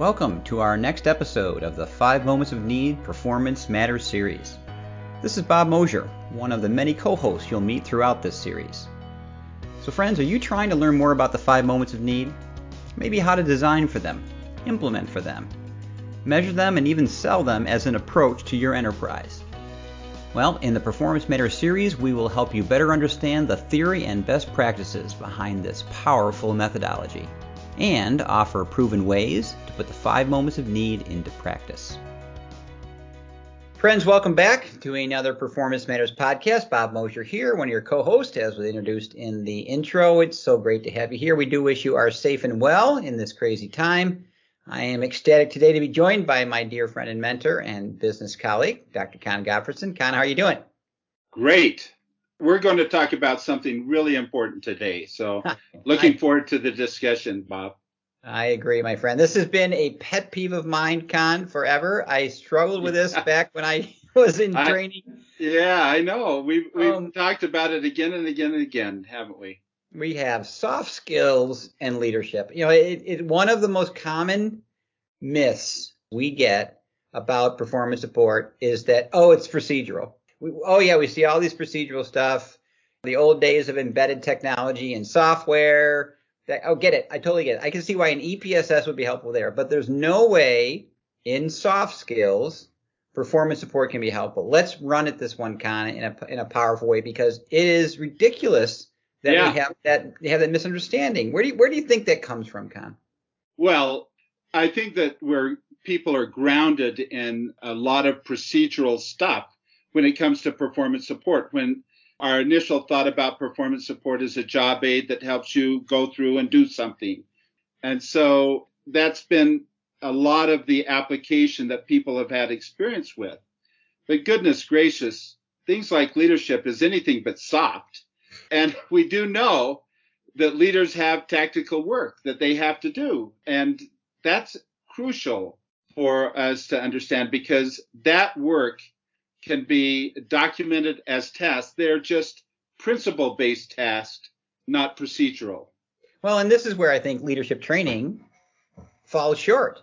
Welcome to our next episode of the 5 Moments of Need Performance Matters series. This is Bob Mosher, one of the many co hosts you'll meet throughout this series. So, friends, are you trying to learn more about the 5 moments of need? Maybe how to design for them, implement for them, measure them, and even sell them as an approach to your enterprise. Well, in the Performance Matters series, we will help you better understand the theory and best practices behind this powerful methodology and offer proven ways to put the five moments of need into practice. Friends, welcome back to another Performance Matters podcast. Bob Mosher here, one of your co-hosts, as was introduced in the intro. It's so great to have you here. We do wish you are safe and well in this crazy time. I am ecstatic today to be joined by my dear friend and mentor and business colleague, Dr. Con Gottfredson. Con, how are you doing? Great. We're going to talk about something really important today. So, looking I, forward to the discussion, Bob. I agree, my friend. This has been a pet peeve of mine, Con, forever. I struggled with this back when I was in training. I, yeah, I know. We've we've um, talked about it again and again and again, haven't we? We have soft skills and leadership. You know, it, it one of the most common myths we get about performance support is that oh, it's procedural. We, oh yeah, we see all these procedural stuff. The old days of embedded technology and software Oh, get it. I totally get it. I can see why an EPSS would be helpful there, but there's no way in soft skills performance support can be helpful. Let's run it this one Con in a in a powerful way because it is ridiculous that yeah. we have that they have that misunderstanding. Where do you, where do you think that comes from, Con? Well, I think that where people are grounded in a lot of procedural stuff when it comes to performance support. When our initial thought about performance support is a job aid that helps you go through and do something. And so that's been a lot of the application that people have had experience with. But goodness gracious, things like leadership is anything but soft. And we do know that leaders have tactical work that they have to do. And that's crucial for us to understand because that work can be documented as tasks. They're just principle based tasks, not procedural. Well, and this is where I think leadership training falls short.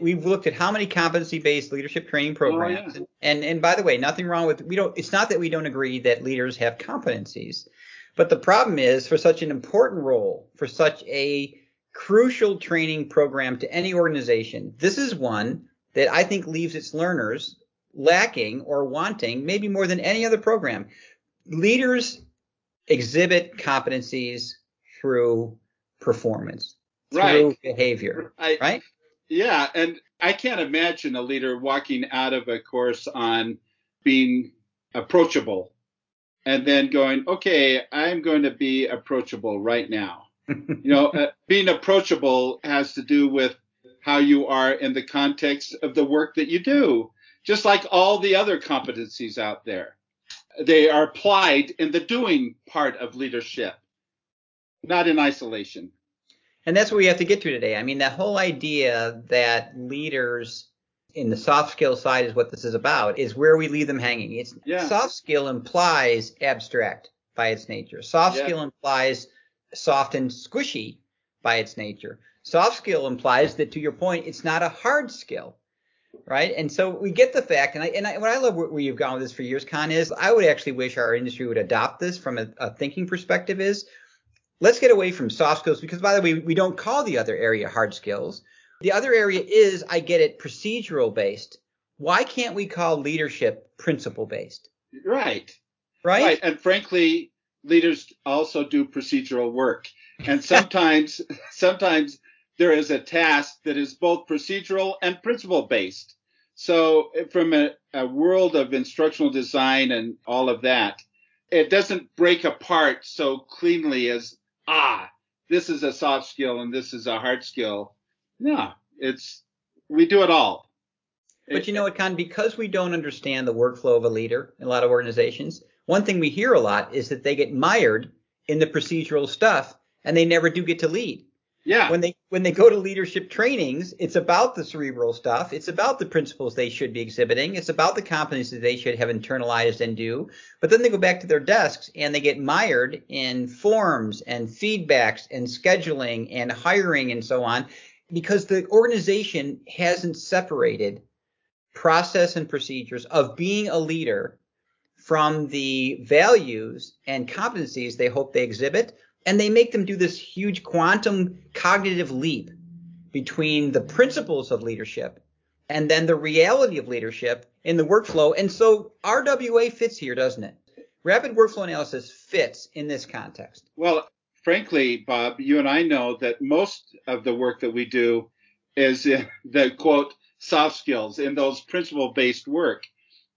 We've looked at how many competency based leadership training oh, programs. Oh, yeah. and, and by the way, nothing wrong with we don't it's not that we don't agree that leaders have competencies. But the problem is for such an important role, for such a crucial training program to any organization, this is one that I think leaves its learners lacking or wanting, maybe more than any other program. Leaders exhibit competencies through performance, right. through behavior, I, right? Yeah, and I can't imagine a leader walking out of a course on being approachable and then going, okay, I'm going to be approachable right now. you know, uh, being approachable has to do with how you are in the context of the work that you do just like all the other competencies out there. They are applied in the doing part of leadership, not in isolation. And that's what we have to get to today. I mean, that whole idea that leaders in the soft skill side is what this is about, is where we leave them hanging. It's yeah. soft skill implies abstract by its nature. Soft yeah. skill implies soft and squishy by its nature. Soft skill implies that to your point, it's not a hard skill right? And so we get the fact, and I and I, what I love where you've gone with this for years, Con, is I would actually wish our industry would adopt this from a, a thinking perspective. Is let's get away from soft skills because by the way, we don't call the other area hard skills. The other area is, I get it, procedural based. Why can't we call leadership principle based? Right. Right. Right. And frankly, leaders also do procedural work. And sometimes, sometimes there is a task that is both procedural and principle based. So from a, a, world of instructional design and all of that, it doesn't break apart so cleanly as, ah, this is a soft skill and this is a hard skill. No, it's, we do it all. But you know what, Con, because we don't understand the workflow of a leader in a lot of organizations, one thing we hear a lot is that they get mired in the procedural stuff and they never do get to lead. Yeah. When they when they go to leadership trainings, it's about the cerebral stuff. It's about the principles they should be exhibiting. It's about the competencies they should have internalized and do. But then they go back to their desks and they get mired in forms and feedbacks and scheduling and hiring and so on. because the organization hasn't separated process and procedures of being a leader from the values and competencies they hope they exhibit. And they make them do this huge quantum cognitive leap between the principles of leadership and then the reality of leadership in the workflow. And so RWA fits here, doesn't it? Rapid workflow analysis fits in this context. Well, frankly, Bob, you and I know that most of the work that we do is in the quote soft skills in those principle based work.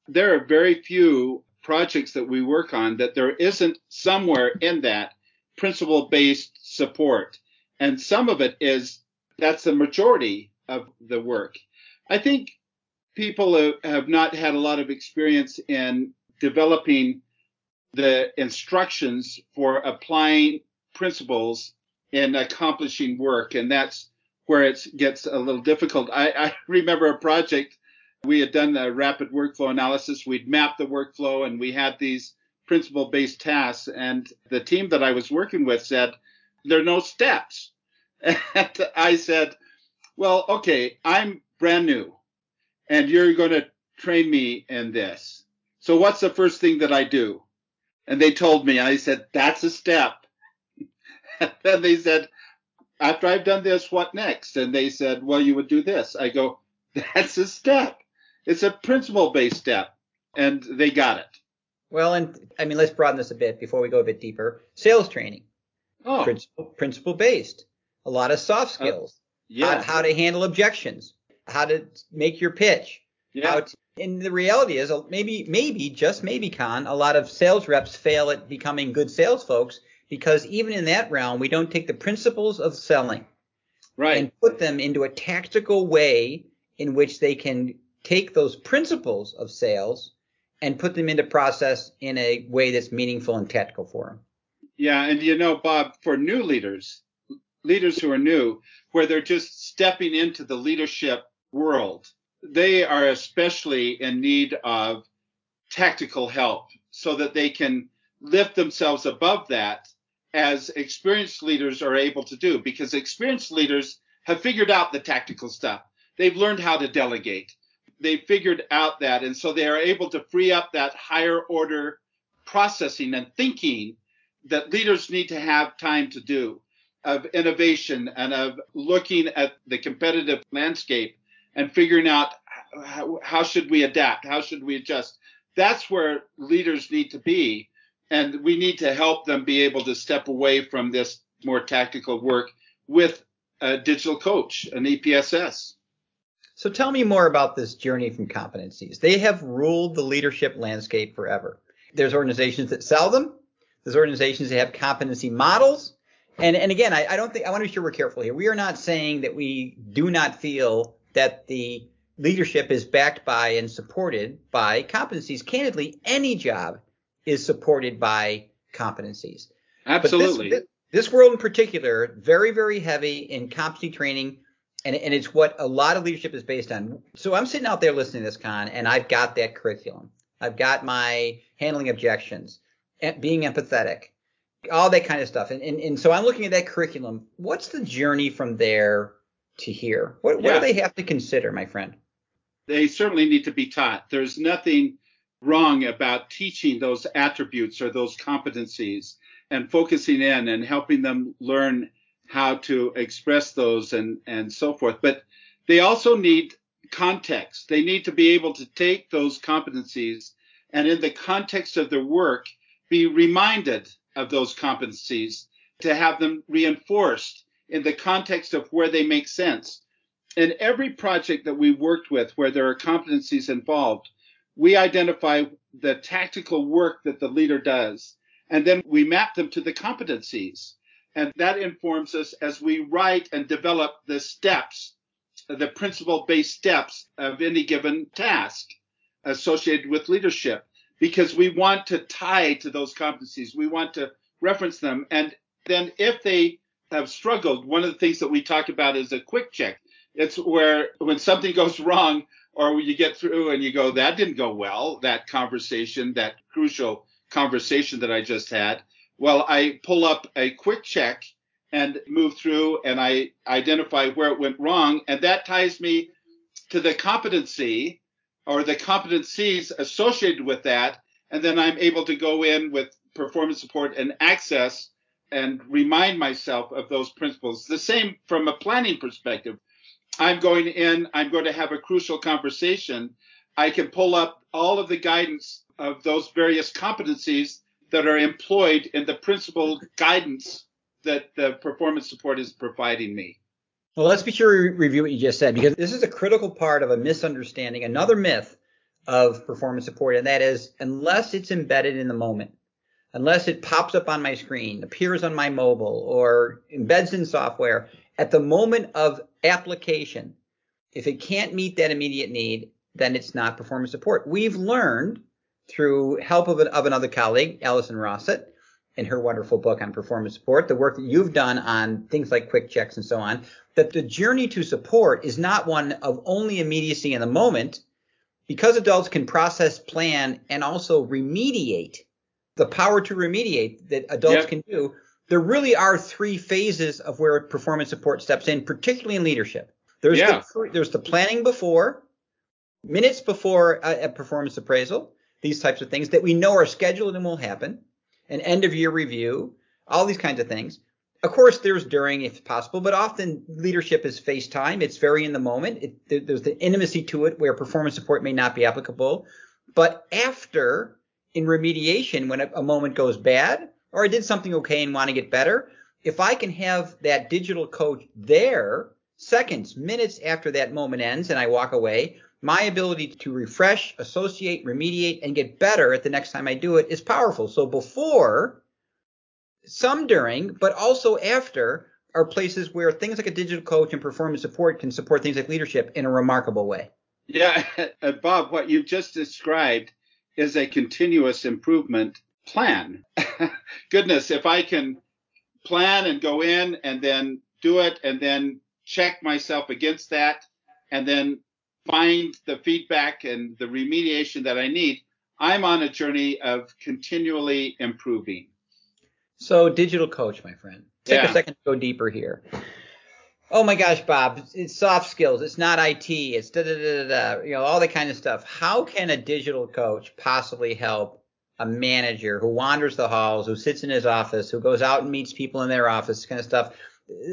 There are very few projects that we work on that there isn't somewhere in that principle based support. And some of it is that's the majority of the work. I think people have not had a lot of experience in developing the instructions for applying principles in accomplishing work. And that's where it gets a little difficult. I, I remember a project we had done a rapid workflow analysis. We'd mapped the workflow and we had these principle based tasks. And the team that I was working with said, there are no steps. And I said, well, okay, I'm brand new and you're going to train me in this. So what's the first thing that I do? And they told me, I said, that's a step. and then they said, after I've done this, what next? And they said, well, you would do this. I go, that's a step. It's a principle based step. And they got it. Well, and I mean, let's broaden this a bit before we go a bit deeper. Sales training. Oh. Principle, principle based. A lot of soft uh, skills. Uh, yeah. How, how, to handle objections. How to make your pitch. Yeah. To, and the reality is, uh, maybe, maybe, just maybe, Con, a lot of sales reps fail at becoming good sales folks because even in that realm, we don't take the principles of selling right. and put them into a tactical way in which they can take those principles of sales and put them into process in a way that's meaningful and tactical for them. Yeah, and you know, Bob, for new leaders, leaders who are new, where they're just stepping into the leadership world, they are especially in need of tactical help so that they can lift themselves above that as experienced leaders are able to do because experienced leaders have figured out the tactical stuff. They've learned how to delegate. They've figured out that. And so they are able to free up that higher order processing and thinking that leaders need to have time to do of innovation and of looking at the competitive landscape and figuring out how, how should we adapt? How should we adjust? That's where leaders need to be and we need to help them be able to step away from this more tactical work with a digital coach, an EPSS. So tell me more about this journey from competencies. They have ruled the leadership landscape forever. There's organizations that sell them. There's organizations that have competency models. And, and again, I, I don't think, I want to be sure we're careful here. We are not saying that we do not feel that the leadership is backed by and supported by competencies. Candidly, any job is supported by competencies. Absolutely. This, this, world in particular, very, very heavy in competency training, and, and it's what a lot of leadership is based on. So I'm sitting out there listening to this Con, and I've got that curriculum. I've got my handling objections, being empathetic, all that kind of stuff. And, and, and so I'm looking at that curriculum. What's the journey from there to here? What, yeah. what do they have to consider, my friend? They certainly need to be taught. There's nothing wrong about teaching those attributes or those competencies and focusing in and helping them learn how to express those and, and so forth. But they also need context. They need to be able to take those competencies and in the context of their work, be reminded of those competencies to have them reinforced in the context of where they make sense. In every project that we worked with where there are competencies involved, we identify the tactical work that the leader does, and then we map them to the competencies. And that informs us as we write and develop the steps, the principle based steps of any given task associated with leadership, because we want to tie to those competencies. We want to reference them. And then if they have struggled, one of the things that we talk about is a quick check. It's where when something goes wrong, or you get through and you go, that didn't go well, that conversation, that crucial conversation that I just had. Well, I pull up a quick check and move through and I identify where it went wrong. And that ties me to the competency or the competencies associated with that. And then I'm able to go in with performance support and access and remind myself of those principles. The same from a planning perspective. I'm going in, I'm going to have a crucial conversation. I can pull up all of the guidance of those various competencies that are employed in the principle guidance that the performance support is providing me. Well, let's be sure we review what you just said because this is a critical part of a misunderstanding, another myth of performance support, and that is unless it's embedded in the moment, unless it pops up on my screen, appears on my mobile, or embeds in software at the moment of application, if it can't meet that immediate need, then it's not performance support. We've learned through help of, an, of another colleague, Allison Rossett, in her wonderful book on performance support, the work that you've done on things like quick checks and so on, that the journey to support is not one of only immediacy in the moment, because adults can process, plan, and also remediate the power to remediate that adults yep. can do. There really are three phases of where performance support steps in, particularly in leadership. There's yeah. the, there's the planning before, minutes before a, a performance appraisal, these types of things that we know are scheduled and will happen an end of year review, all these kinds of things. Of course, there's during if possible, but often leadership is face time. It's very in the moment. It, there's the intimacy to it where performance support may not be applicable. But after in remediation, when a, a moment goes bad, or I did something okay and want to get better, if I can have that digital coach there seconds, minutes after that moment ends and I walk away, my ability to refresh, associate, remediate, and get better at the next time I do it is powerful. So before, some during, but also after are places where things like a digital coach and performance support can support things like leadership in a remarkable way. Yeah, Bob, what you've just described is a continuous improvement plan. Goodness, if I can plan and go in and then do it and then check myself against that and then find the feedback and the remediation that I need, I'm on a journey of continually improving. So, digital coach, my friend. Take yeah. a second to go deeper here. Oh my gosh, Bob, it's soft skills. It's not IT. It's da da da da. You know all that kind of stuff. How can a digital coach possibly help a manager who wanders the halls, who sits in his office, who goes out and meets people in their office, kind of stuff?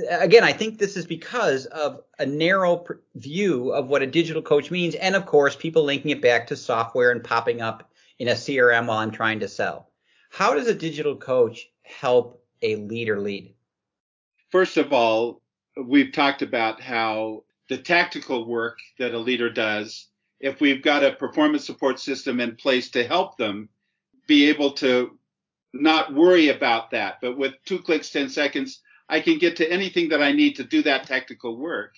Again, I think this is because of a narrow view of what a digital coach means, and of course, people linking it back to software and popping up in a CRM while I'm trying to sell. How does a digital coach help a leader lead? First of all, we've talked about how the tactical work that a leader does, if we've got a performance support system in place to help them be able to not worry about that, but with two clicks, 10 seconds, I can get to anything that I need to do that technical work.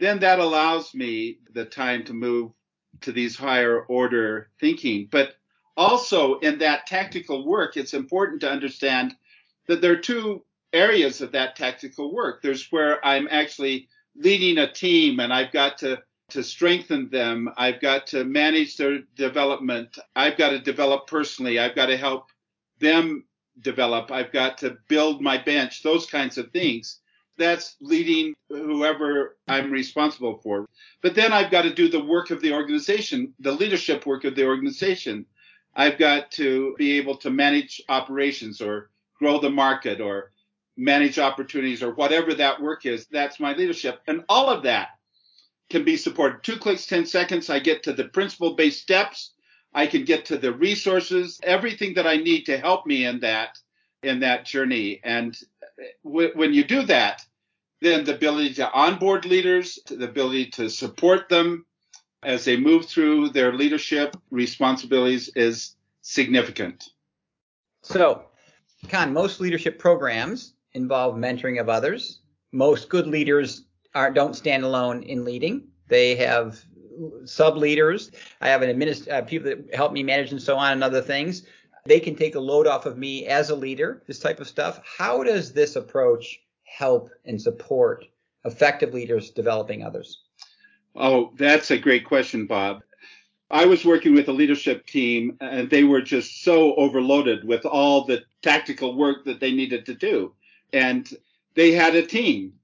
Then that allows me the time to move to these higher order thinking. But also in that tactical work, it's important to understand that there are two areas of that tactical work. There's where I'm actually leading a team and I've got to to strengthen them. I've got to manage their development. I've got to develop personally. I've got to help them develop. I've got to build my bench, those kinds of things. That's leading whoever I'm responsible for. But then I've got to do the work of the organization, the leadership work of the organization. I've got to be able to manage operations or grow the market or manage opportunities or whatever that work is. That's my leadership. And all of that can be supported. Two clicks, 10 seconds. I get to the principle based steps I can get to the resources, everything that I need to help me in that in that journey. And w- when you do that, then the ability to onboard leaders, the ability to support them as they move through their leadership responsibilities is significant. So, Con, most leadership programs involve mentoring of others. Most good leaders are, don't stand alone in leading. They have sub leaders. I have an administ- uh, people that help me manage and so on and other things. They can take a load off of me as a leader, this type of stuff. How does this approach help and support effective leaders developing others? Oh, that's a great question, Bob. I was working with a leadership team and they were just so overloaded with all the tactical work that they needed to do. And they had a team.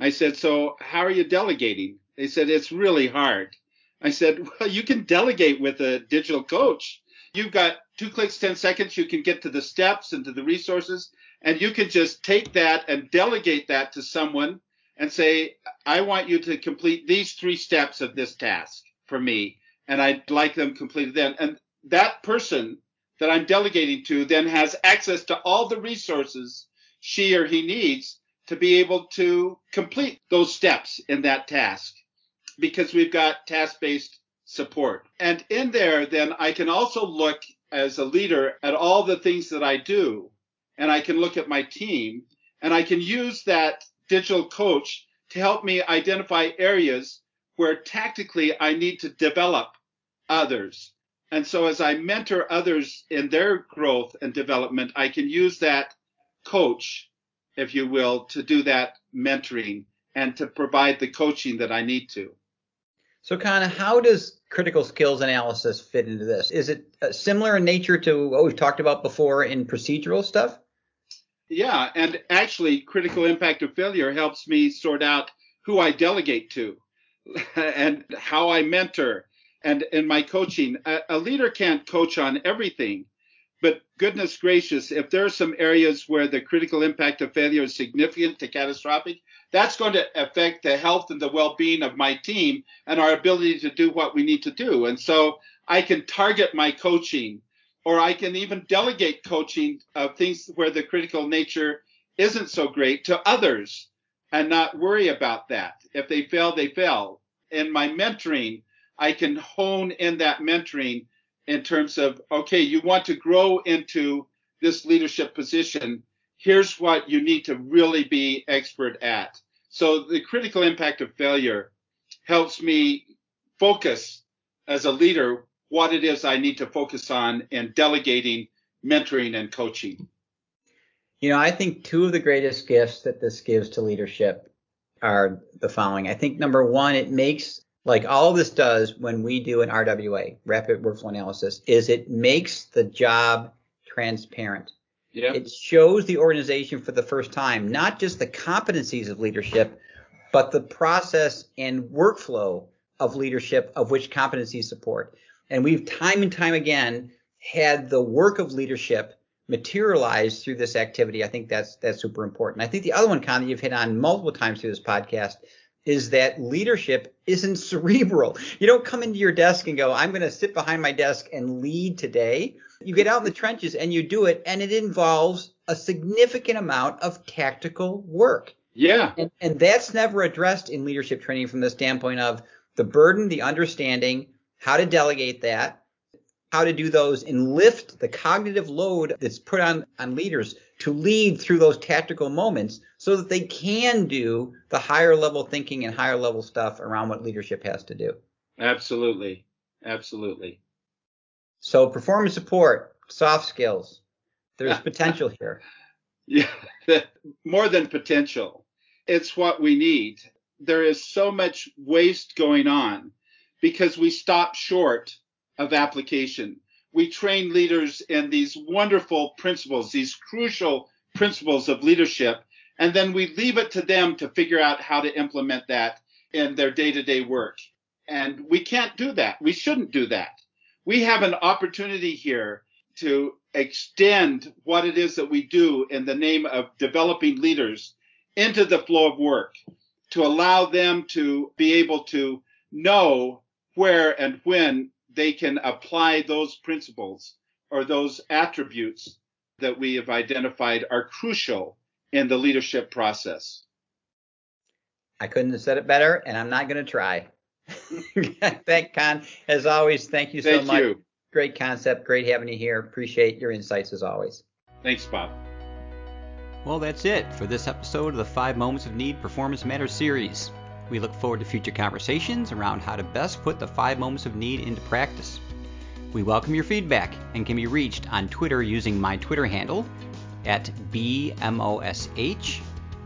I said, so how are you delegating? They said, it's really hard. I said, well, you can delegate with a digital coach. You've got two clicks, 10 seconds. You can get to the steps and to the resources, and you can just take that and delegate that to someone and say, I want you to complete these three steps of this task for me, and I'd like them completed then. And that person that I'm delegating to then has access to all the resources she or he needs to be able to complete those steps in that task because we've got task based support. And in there, then I can also look as a leader at all the things that I do and I can look at my team and I can use that digital coach to help me identify areas where tactically I need to develop others. And so as I mentor others in their growth and development, I can use that coach, if you will, to do that mentoring and to provide the coaching that I need to. So, kind of, how does critical skills analysis fit into this? Is it uh, similar in nature to what we've talked about before in procedural stuff? Yeah, and actually, critical impact of failure helps me sort out who I delegate to and how I mentor and in my coaching. A, a leader can't coach on everything, but goodness gracious, if there are some areas where the critical impact of failure is significant to catastrophic, that's going to affect the health and the well-being of my team and our ability to do what we need to do. And so I can target my coaching or I can even delegate coaching of things where the critical nature isn't so great to others and not worry about that. If they fail, they fail. In my mentoring, I can hone in that mentoring in terms of, okay, you want to grow into this leadership position. Here's what you need to really be expert at. So the critical impact of failure helps me focus as a leader what it is I need to focus on in delegating, mentoring, and coaching. You know, I think two of the greatest gifts that this gives to leadership are the following. I think number one, it makes like all this does when we do an RWA, rapid workflow analysis, is it makes the job transparent. Yeah. It shows the organization for the first time not just the competencies of leadership, but the process and workflow of leadership of which competencies support. And we've time and time again had the work of leadership materialize through this activity. I think that's that's super important. I think the other one, Con, that you've hit on multiple times through this podcast is that leadership isn't cerebral. You don't come into your desk and go, I'm going to sit behind my desk and lead today. You get out in the trenches and you do it, and it involves a significant amount of tactical work. Yeah. And, and that's never addressed in leadership training from the standpoint of the burden, the understanding, how to delegate that, how to do those and lift the cognitive load that's put on, on leaders to lead through those tactical moments so that they can do the higher level thinking and higher level stuff around what leadership has to do. Absolutely. Absolutely. So performance support, soft skills. There's potential here. Yeah, more than potential. It's what we need. There is so much waste going on because we stop short of application. We train leaders in these wonderful principles, these crucial principles of leadership, and then we leave it to them to figure out how to implement that in their day to day work. And we can't do that. We shouldn't do that. We have an opportunity here to extend what it is that we do in the name of developing leaders into the flow of work to allow them to be able to know where and when they can apply those principles or those attributes that we have identified are crucial in the leadership process. I couldn't have said it better, and I'm not going to try. thank Con. As always, thank you so thank much. You. Great concept. Great having you here. Appreciate your insights as always. Thanks, Bob. Well, that's it for this episode of the Five Moments of Need Performance Matters series. We look forward to future conversations around how to best put the five moments of need into practice. We welcome your feedback and can be reached on Twitter using my Twitter handle at BMOSH,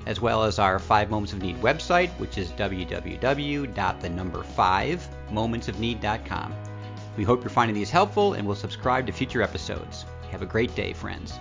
as well as our Five Moments of Need website, which is www.the5momentsofneed.com. We hope you're finding these helpful and will subscribe to future episodes. Have a great day, friends.